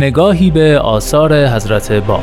نگاهی به آثار حضرت باب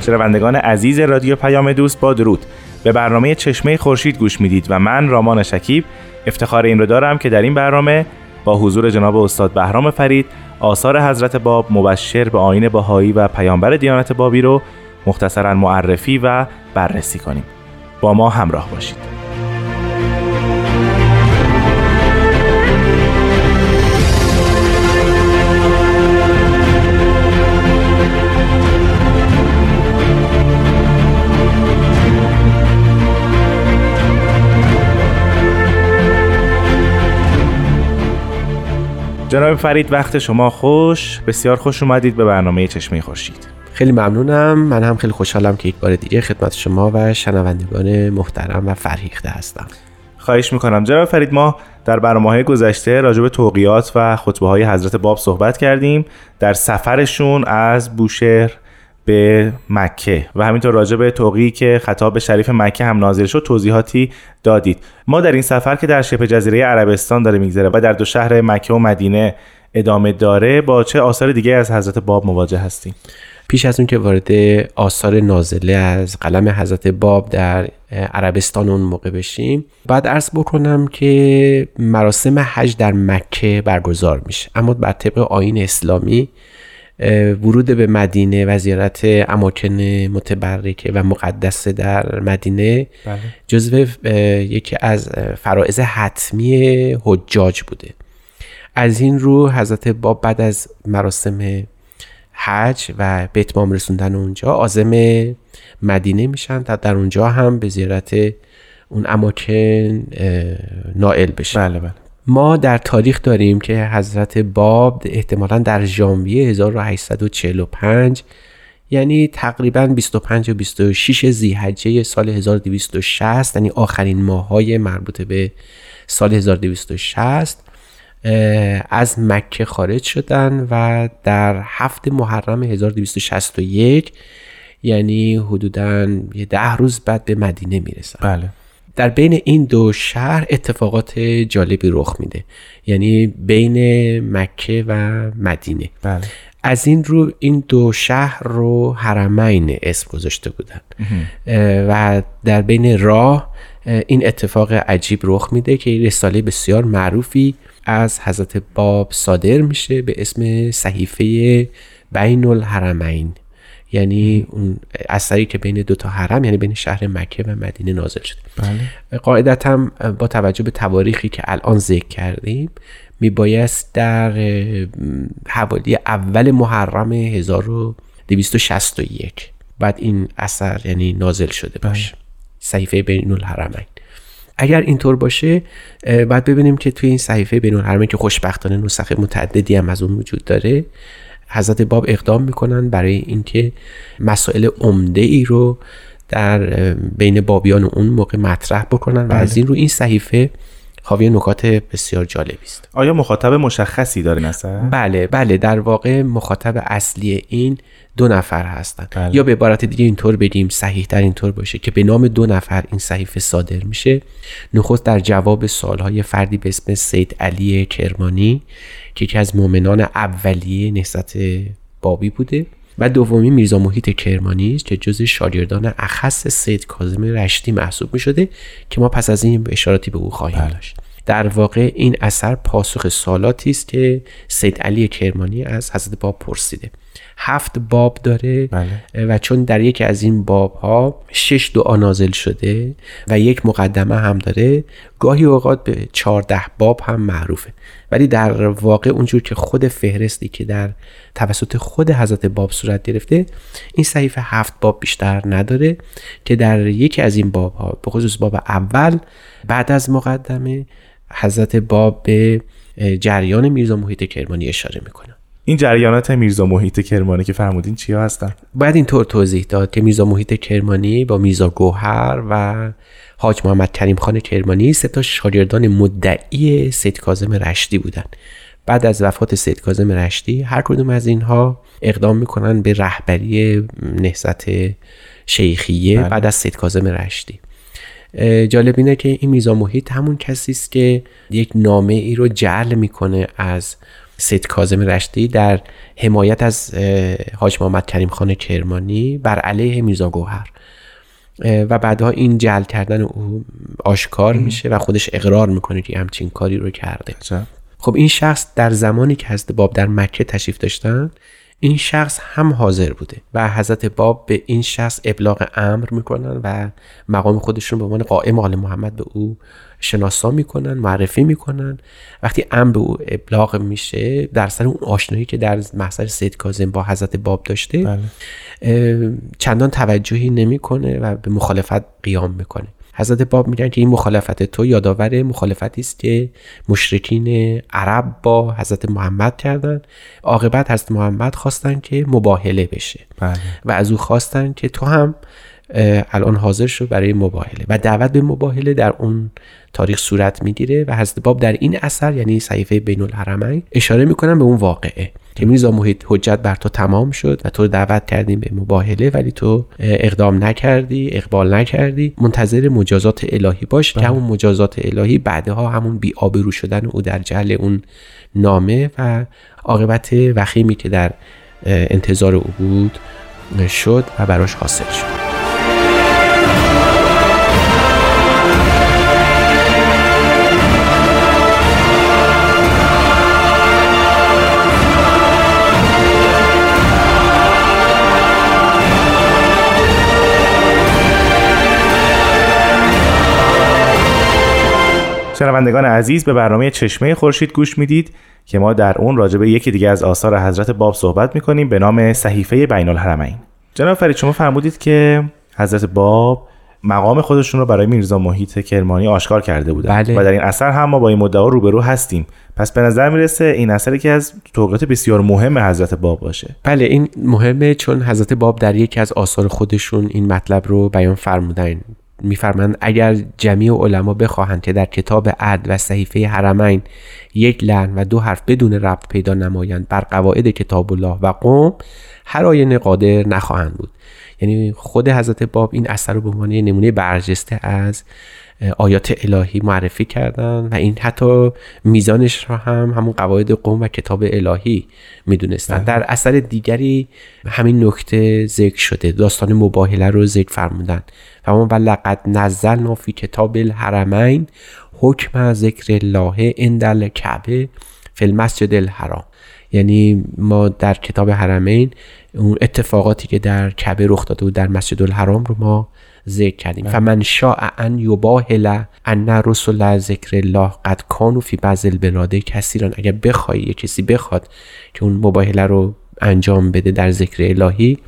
شنوندگان عزیز رادیو پیام دوست با درود. به برنامه چشمه خورشید گوش می‌دید و من رامان شکیب افتخار این رو دارم که در این برنامه با حضور جناب استاد بهرام فرید آثار حضرت باب مبشر به آین باهایی و پیامبر دیانت بابی رو مختصرا معرفی و بررسی کنیم. با ما همراه باشید. جناب فرید وقت شما خوش. بسیار خوش اومدید. به برنامه چشمه خورشید. خیلی ممنونم. من هم خیلی خوشحالم که یک بار دیگه خدمت شما و شنوندگان محترم و فرهیخته هستم. خواهش می‌کنم. جناب فرید ما در برنامه های گذشته راجع به توقیات و خطبه های حضرت باب صحبت کردیم. در سفرشون از بوشهر به مکه و همینطور راجع به توقی که خطاب به شریف مکه هم نازل شد توضیحاتی دادید. ما در این سفر که در شبه جزیره عربستان داره میگذره و در دو شهر مکه و مدینه ادامه داره با چه آثار دیگه از حضرت باب مواجه هستیم؟ پیش از اون که وارد آثار نازله از قلم حضرت باب در عربستان اون موقع بشیم بعد عرض بکنم که مراسم حج در مکه برگزار میشه اما بر طبق آین اسلامی ورود به مدینه و زیارت اماکن متبرکه و مقدس در مدینه بله. جزو یکی از فرائض حتمی حجاج بوده. از این رو حضرت باب بعد از مراسم حج و به اتمام رسوندن اونجا آزم مدینه میشن تا در اونجا هم به زیارت اون اماکن نائل بشن. بله بله. ما در تاریخ داریم که حضرت باب احتمالا در ژانویه 1845 یعنی تقریبا 25 و 26 زیحجه سال 1260 یعنی آخرین ماهای مربوط به سال 1260 از مکه خارج شدن و در هفت محرم 1261 یعنی حدودا یه ده روز بعد به مدینه می‌رسن. بله. در بین این دو شهر اتفاقات جالبی رخ میده. یعنی بین مکه و مدینه. بله. از این رو این دو شهر رو حرمین اسم گذاشته بودن. و در بین راه این اتفاق عجیب رخ میده که رساله بسیار معروفی از حضرت باب صادر میشه به اسم صحیفه بین الحرمین یعنی اون اثری که بین دو تا حرم یعنی بین شهر مکه و مدینه نازل شده بله. قاعدتا با توجه به تواریخی که الان ذکر کردیم میبایست در حوالی اول محرم 1261 بعد این اثر یعنی نازل شده باشه بله. صحیفه بین الحرمین اگر اینطور باشه بعد ببینیم که توی این صحیفه بین الحرمین که خوشبختانه نسخه متعددی هم از اون وجود داره حضرت باب اقدام می‌کنن برای اینکه مسائل عمده ای رو در بین بابیان اون موقع مطرح بکنن و از بله. این رو این صحیفه حاوی نکات بسیار جالبی است آیا مخاطب مشخصی داره مثلا بله بله در واقع مخاطب اصلی این دو نفر هستند بله. یا به عبارت دیگه اینطور بگیم صحیح در اینطور باشه که به نام دو نفر این صحیفه صادر میشه نخست در جواب سالهای فردی به اسم سید علی کرمانی که یکی از مؤمنان اولیه نهضت بابی بوده و دومی میرزا محیط کرمانی است که جز شاگردان اخص سید کاظم رشتی محسوب می شده که ما پس از این اشاراتی به او خواهیم بله. داشت در واقع این اثر پاسخ سالاتی است که سید علی کرمانی از حضرت باب پرسیده هفت باب داره بله. و چون در یکی از این باب ها شش دعا نازل شده و یک مقدمه هم داره گاهی اوقات به چارده باب هم معروفه ولی در واقع اونجور که خود فهرستی که در توسط خود حضرت باب صورت گرفته این صحیفه هفت باب بیشتر نداره که در یکی از این باب ها به خصوص باب اول بعد از مقدمه حضرت باب به جریان میرزا محیط کرمانی اشاره می‌کنه این جریانات میرزا محیط کرمانی که فرمودین چیا هستن؟ باید اینطور توضیح داد که میرزا محیط کرمانی با میرزا گوهر و حاج محمد کریم خان کرمانی سه تا شاگردان مدعی سید کاظم رشدی بودن. بعد از وفات سید کاظم رشدی هر کدوم از اینها اقدام می‌کنن به رهبری نهضت شیخیه بله. بعد از سید کاظم رشدی جالب اینه که این میزا محیط همون کسی است که یک نامه ای رو جعل می‌کنه از سید کاظم رشدی در حمایت از حاج محمد کریم خان کرمانی بر علیه میرزا گوهر. و بعدها این جعل کردن او آشکار میشه و خودش اقرار می‌کنه که همچین کاری رو کرده. عجب. خب این شخص در زمانی که حضرت باب در مکه تشریف داشتن این شخص هم حاضر بوده و حضرت باب به این شخص ابلاغ امر می‌کنن و مقام خودشون به عنوان قائم آل محمد به او شناسا می‌کنن معرفی می‌کنن وقتی امر به او ابلاغ میشه در سر اون آشنایی که در محضر سید کاظم با حضرت باب داشته بله. چندان توجهی نمی‌کنه و به مخالفت قیام می‌کنه حضرت باب میگن که این مخالفت تو یادآور مخالفتی است که مشرکین عرب با حضرت محمد کردن عاقبت حضرت محمد خواستن که مباهله بشه بله. و از او خواستن که تو هم الان حاضر شو برای مباهله و دعوت به مباهله در اون تاریخ صورت می‌گیره و حضرت باب در این اثر یعنی صحیفه بین الحرمین اشاره می‌کنن به اون واقعه. که میرزا محیط حجت بر تو تمام شد و تو دعوت کردیم به مباهله ولی تو اقدام نکردی اقبال نکردی. منتظر مجازات الهی باش که همون مجازات الهی بعدها همون بی آبرو شدن او در جهل اون نامه و عاقبت وخیمی که در انتظار او بود شد و براش حاصل شد. شنوندگان عزیز به برنامه چشمه خورشید گوش می‌دید که ما در اون راجع به یکی دیگه از آثار حضرت باب صحبت می‌کنیم به نام صحیفه بین الحرمین جناب فرید شما فرمودید که حضرت باب مقام خودشون رو برای میرزا محیط کرمانی آشکار کرده بودن بله. و در این اثر هم ما با این مدعا روبرو هستیم. پس به نظر می‌رسه این اثری که از توقیات بسیار مهم حضرت باب باشه. بله این مهمه چون حضرت باب در یکی از آثار خودشون این مطلب رو بیان فرمودن. میفرمایند اگر جمیع علما بخواهند که در کتاب عد و صحیفه حرمین یک لحن و دو حرف بدون ربط پیدا نمایند بر قواعد کتاب الله و قوم هر آینه قادر نخواهند بود. یعنی خود حضرت باب این اثر رو به عنوان نمونه برجسته از آیات الهی معرفی کردن و این حتی میزانش را هم همون قواعد قوم و کتاب الهی می‌دونستن. در اثر دیگری همین نکته ذکر شده داستان مباهله رو ذکر فرمودن. و و لقد نزلنا فی کتاب الحرمین حکم ذکر الله عند الکعبه فی المسجد الحرام. یعنی ما در کتاب حرمین اون اتفاقاتی که در کعبه رخ داده بود در مسجد الحرام رو ما ذکر کردیم. فمن شاء ان یباهل ان رسول ذکر الله قد کانوا فی بعض البلاد کثیران اگر بخوای یه کسی بخواد که اون مباهله رو انجام بده در ذکر الهی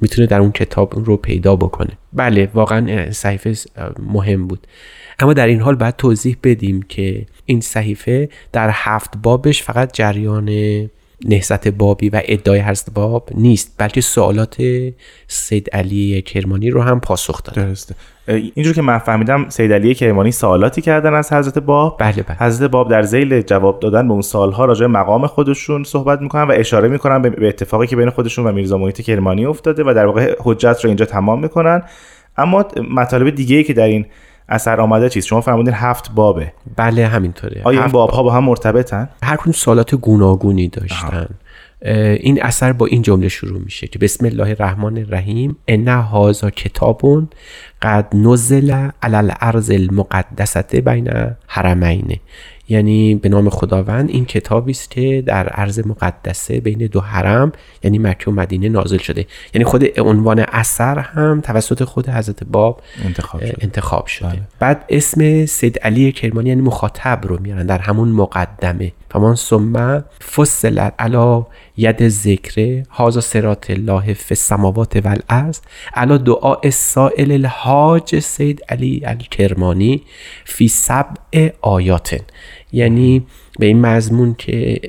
می‌تونه در اون کتاب اون رو پیدا بکنه. بله واقعا صحیفه مهم بود. اما در این حال باید توضیح بدیم که این صحیفه در هفت بابش فقط جریان نهضت بابی و ادعای حضرت باب نیست بلکه سوالات سید علی کرمانی رو هم پاسخ داده. درسته. اینجور که من فهمیدم سید علی کرمانی سوالاتی کردن از حضرت باب. بله بله. حضرت باب در زیل جواب دادن به اون سالها راجع به مقام خودشون صحبت می‌کنن و اشاره می‌کنن به اتفاقی که بین خودشون و میرزا محیط کرمانی افتاده و در واقع حجت رو اینجا تمام می‌کنن. اما مطالب دیگه ای که در این اثر آمده چیست؟ شما فرمودین هفت بابه. بله همینطوره. آیا این باب. ها با هم مرتبطن؟ هر کدوم سوالات گوناگونی داشتن. این اثر با این جمله شروع میشه که بسم الله الرحمن الرحیم ان هاذا کتابون قد نزل علی الارض المقدسه بین حرمین. یعنی به نام خداوند این کتابی است که در عرض مقدسه بین دو حرم یعنی مکه و مدینه نازل شده یعنی خود عنوان اثر هم توسط خود حضرت باب انتخاب شده, انتخاب شده. بله. بعد اسم سید علی کرمانی یعنی مخاطب رو میارن در همون مقدمه فمان ثم فصلت علا ید ذکر هازا سرات الله فی السماوات والارض علا دعاء سائل الحاج سید علی الکرمانی فی سبع آیات. یعنی به این مضمون که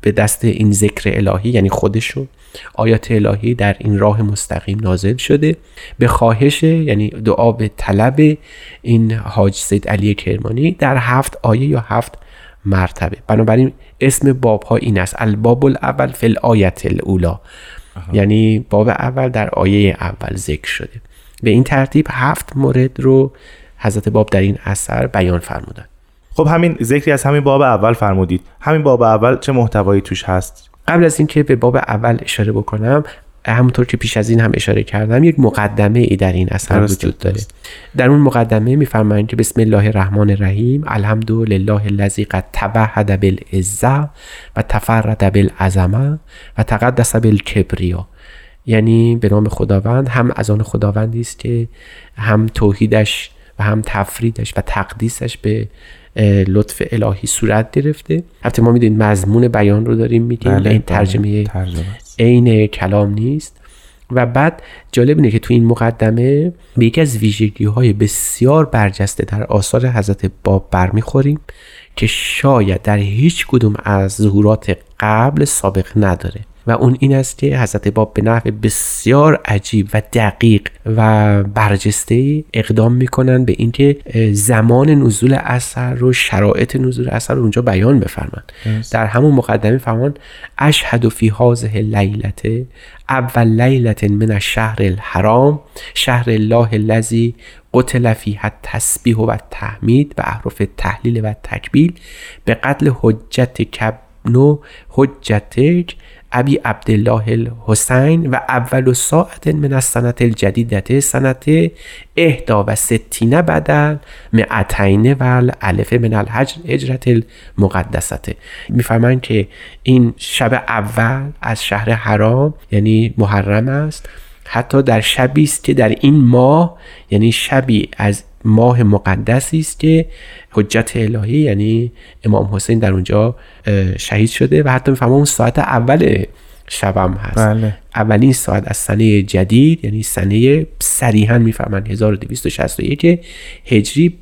به دست این ذکر الهی یعنی خودشون آیات الهی در این راه مستقیم نازل شده. به خواهش یعنی دعا به طلب این حاج سید علی کرمانی در هفت آیه یا هفت مرتبه. بنابراین اسم باب ها این است. الباب الاول فی الآیت الاولا یعنی باب اول در آیه اول ذکر شده. به این ترتیب هفت مورد رو حضرت باب در این اثر بیان فرمودن خب همین ذکری از همین باب اول فرمودید. همین باب اول چه محتوایی توش هست؟ قبل از اینکه به باب اول اشاره بکنم همونطور که پیش از این هم اشاره کردم یک مقدمه ای در این اثر وجود داره. در اون مقدمه میفرمایند که بسم الله الرحمن الرحیم الحمد لله الذی قد توحد بالعزه و تفرد بالعظمه و تقدس بالکبریا یعنی به نام خداوند هم از آن خداوندی است که هم توحیدش و هم تفریدش و تقدیسش به لطف الهی صورت گرفته. البته ما می‌دونیم مضمون بیان رو داریم میگیم بله این بله. ترجمه عین کلام نیست. و بعد جالب اینه که تو این مقدمه به یکی از ویژگی های بسیار برجسته در آثار حضرت باب برمیخوریم که شاید در هیچ کدوم از ظهورات قبل سابق نداره. و اون این است که حضرت باب به نحو بسیار عجیب و دقیق و برجسته اقدام می‌کنن به اینکه زمان نزول اثر رو شرایط نزول اثر رو اونجا بیان بفرمند در همون مقدمه فرمان اشهد فی هذه لیلت اول لیلت من الشهر الحرام شهر الله الذی قتل فیها التسبیح و تحمید و احرف تحلیل و تکبیل به قتل حجت کبنو حجتک ابی عبدالله الحسین و اول ساعت من از سنت الجدیدت سنت اهدا و ستینه بدل معتین و الف من الحجر اجرت المقدسته میفرمایند که این شب اول از شهر حرام یعنی محرم است. حتی در شبی است که در این ماه یعنی شبی از ماه مقدسی است که حجت الهی یعنی امام حسین در اونجا شهید شده و حتی می‌فهمم اون ساعت اول شبم هست بله. اولین ساعت از سنه جدید یعنی سنه صریحا می‌فهمن 1261 هجری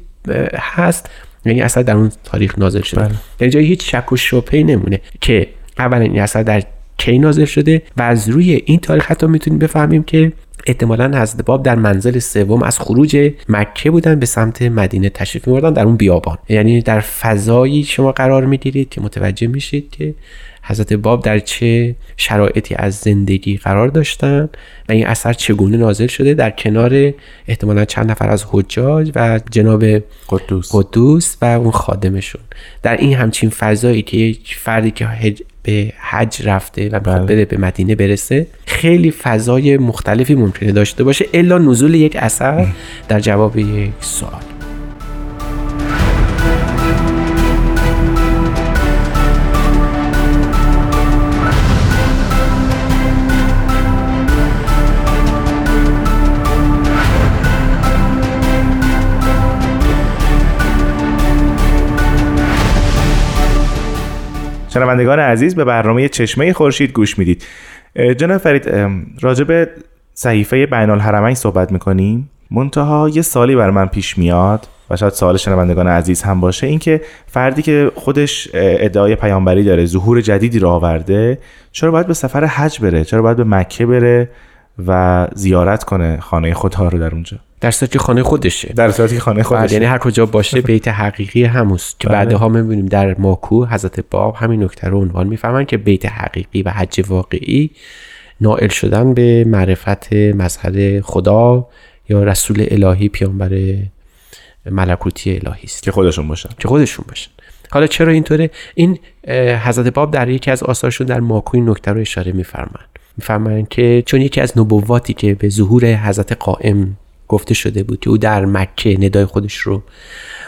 هست یعنی اصلا در اون تاریخ نازل شده بله. یعنی جای هیچ شک و شبهه نمونه که اولا این اصلا در کی نازل شده و از روی این تاریخ حتی می‌تونیم بفهمیم که احتمالا حضرت باب در منزل سوم از خروج مکه بودن به سمت مدینه تشریف میبردن در اون بیابان. یعنی در فضایی شما قرار می‌گیرید که متوجه میشید که حضرت باب در چه شرایطی از زندگی قرار داشتن و این اثر چگونه نازل شده در کنار احتمالا چند نفر از حجاج و جناب قدوس, قدوس و اون خادمشون. در این همچین فضایی که یک فردی که به حج رفته و بله. بره به مدینه برسه خیلی فضای مختلفی ممکنه داشته باشه الا نزول یک اثر در جواب یک سوال شنوندگان عزیز به برنامه چشمه خورشید گوش می‌دید. جناب فرید راجع به صحیفه بین الحرمین صحبت می‌کنیم. منتها یه سالی بر من پیش میاد و شاید سوال شنوندگان عزیز هم باشه. اینکه فردی که خودش ادعای پیامبری داره ظهور جدیدی را آورده چرا باید به سفر حج بره؟ چرا باید به مکه بره و زیارت کنه خانه خدا رو در اونجا؟ در صورتی که خانه خودشه. در صورتی که خانه خودشه. یعنی هر کجا باشه بیت حقیقی هموست. که بله. بعدها می‌بینیم در ماکو حضرت باب همین نکته رو عنوان می‌فهمن که بیت حقیقی و حج واقعی نائل شدن به معرفت مظهر خدا یا رسول الهی پیامبر ملکوتی الهی است. که خودشون باشن. که خودشون باشن. حالا چرا اینطوره؟ این حضرت باب در یکی از آثارشون در ماکو این نکته رو اشاره میفرمایند میفرمایند که چون یکی از نبوواتی که به ظهور حضرت قائم گفته شده بود که او در مکه ندای خودش رو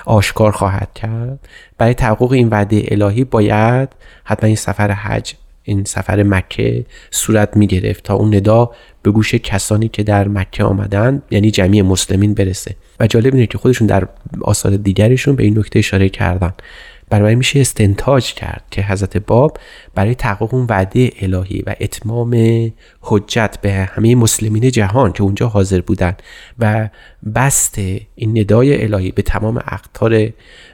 آشکار خواهد کرد. برای تحقق این وعده الهی باید حتما این سفر حج این سفر مکه صورت می گرفت تا اون ندا به گوش کسانی که در مکه آمدن یعنی جمعی مسلمین برسه. و جالب اینه که خودشون در آثار دیگرشون به این نکته اشاره کردن. برای میشه استنتاج کرد که حضرت باب برای تحقق اون وعده الهی و اتمام حجت به همه مسلمین جهان که اونجا حاضر بودن و بست این ندای الهی به تمام اقطار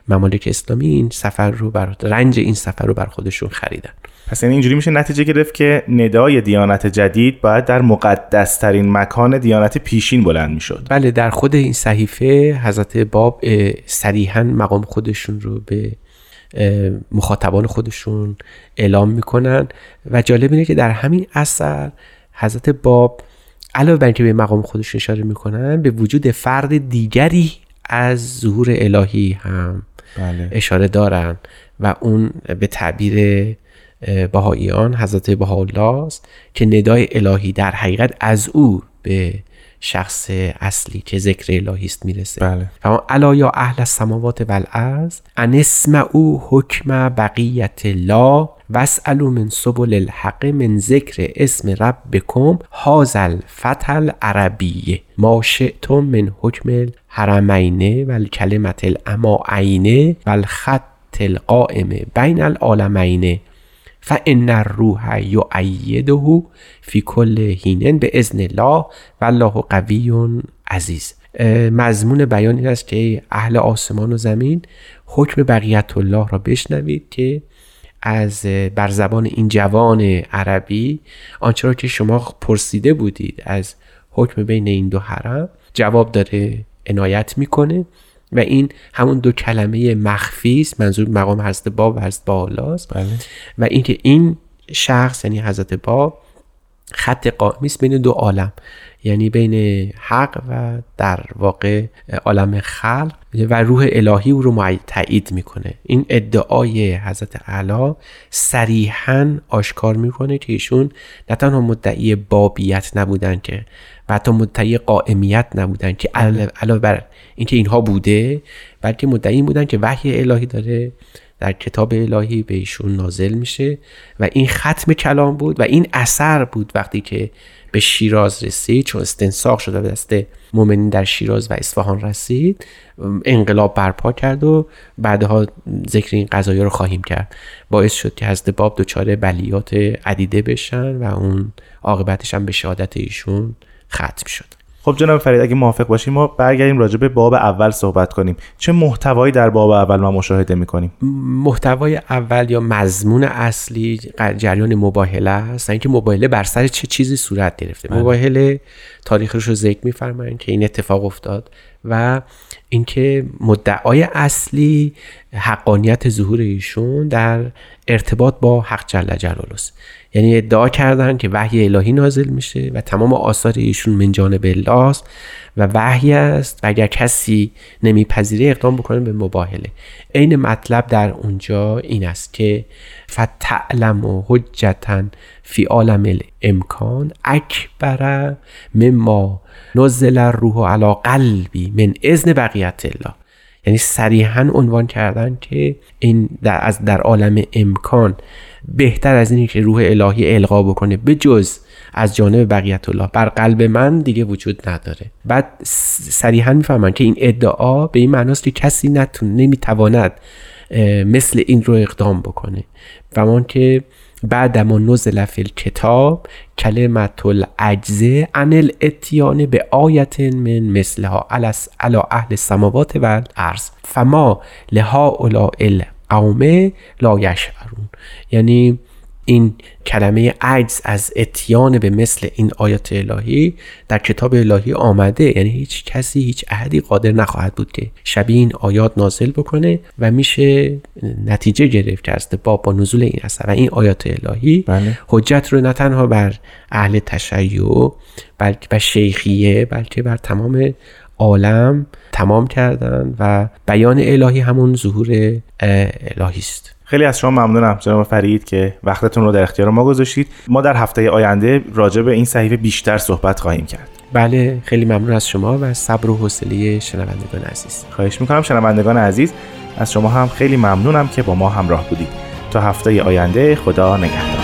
ممالک اسلامی این سفر رو بر رنج این سفر رو بر خودشون خریدن. پس یعنی اینجوری میشه نتیجه گرفت که ندای دیانت جدید باید در مقدسترین مکان دیانت پیشین بلند می‌شد. بله در خود این صحیفه حضرت باب صریحا مقام خودشون رو به مخاطبان خودشون اعلام می‌کنن و جالب اینه که در همین اثر حضرت باب علاوه بر اینکه به مقام خودشون اشاره می‌کنن به وجود فرد دیگری از ظهور الهی هم بله. اشاره دارن و اون به تعبیر بهاییان حضرت بهاءالله است که ندای الهی در حقیقت از او به شخص اصلی که ذکر الهی است می‌رسه. بله. فما الا یا اهل السماوات و الارض ان او حکم بقیت الله واسالو من سبل الحق من ذکر اسم ربکم هازل فتل عربیه ما شئتم من حکم الحرمین و الکلمت الاماعین و الخط القائم بین العالمین فان الروح یعیده فی کل هینن به اذن الله و الله قوی عزیز. مضمون بیان این است که اهل آسمان و زمین حکم بقیت الله را بشنوید که از بر زبان این جوان عربی آنچه را که شما پرسیده بودید از حکم بین این دو حرم جواب داره عنایت می‌کنه. و این همون دو کلمه مخفی است منظور مقام حضرت باب و حضرت بالاست بله. و اینکه این شخص یعنی حضرت باب خط قائمی است بین دو عالم. یعنی بین حق و در واقع عالم خلق و روح الهی او رو تایید می‌کنه. این ادعای حضرت اعلی صریحا آشکار می‌کنه که ایشون نه تنها مدعی بابیت نبودن که و حتی مدعی قائمیت نبودن که علاوه بر اینکه اینها بوده بلکه مدعی بودن که وحی الهی داره در کتاب الهی به ایشون نازل میشه و این ختم کلام بود و این اثر بود وقتی که به شیراز رسید چون استنساخ شده به دست مؤمنین در شیراز و اصفهان رسید انقلاب برپا کرد و بعدها ذکر این قضایی رو خواهیم کرد. باعث شد که حضرت باب دچار بلیات عدیده بشن و اون عاقبتش هم به شهادت ایشون ختم شد. خب جناب فرید اگه موافق باشیم ما برگردیم راجع به باب اول صحبت کنیم. چه محتوایی در باب اول ما مشاهده می‌کنیم؟ محتوای اول یا مضمون اصلی جریان مباهله است؟ اینکه مباهله بر سر چه چیزی صورت گرفته؟ بله. مباهله تاریخش رو ذکر میفرمایند که این اتفاق افتاد و اینکه مدعای اصلی حقانیت ظهور ایشون در ارتباط با حق جل جلاله یعنی ادعا کردن که وحی الهی نازل میشه و تمام آثار ایشون من جانب الله است و وحی است و اگر کسی نمیپذیره اقدام بکنه به مباهله. عین مطلب در اونجا این است که فتعلم و حجتا فی عالم الامکان اکبر مما نزل الروح علی قلبی من اذن بقیت الله. یعنی صریحا عنوان کردن که این در از در عالم امکان بهتر از اینی که روح الهی القا بکنه به جز از جانب بقیت الله. بر قلب من دیگه وجود نداره. بعد صریحا می‌فهمن که این ادعا به این معناست که کسی نتون نمی‌تواند مثل این رو اقدام بکنه. و که بعد ما نزل فی الکتاب کلمت العجزه عن الاتیان به آیت من مثلها علا اهل السماوات و الارض. فما لها اولا القوم لا یشعرون. یعنی این کلمه عجز از اتیان به مثل این آیات الهی در کتاب الهی آمده یعنی هیچ کسی هیچ احدی قادر نخواهد بود که شبیه این آیات نازل بکنه و میشه نتیجه گرفت که از باب با نزول این اثر و این آیات الهی بله. حجت رو نه تنها بر اهل تشیع بلکه بر شیخیه بلکه بر تمام عالم تمام کردن و بیان الهی همون ظهور الهی است خیلی از شما ممنونم جناب فرید که وقتتون رو در اختیار ما گذاشتید. ما در هفته آینده راجع به این صحیفه بیشتر صحبت خواهیم کرد. بله خیلی ممنون از شما و صبر و حوصله شنوندگان عزیز. خواهش می‌کنم شنوندگان عزیز از شما هم خیلی ممنونم که با ما همراه بودید. تا هفته آینده خدا نگهدار.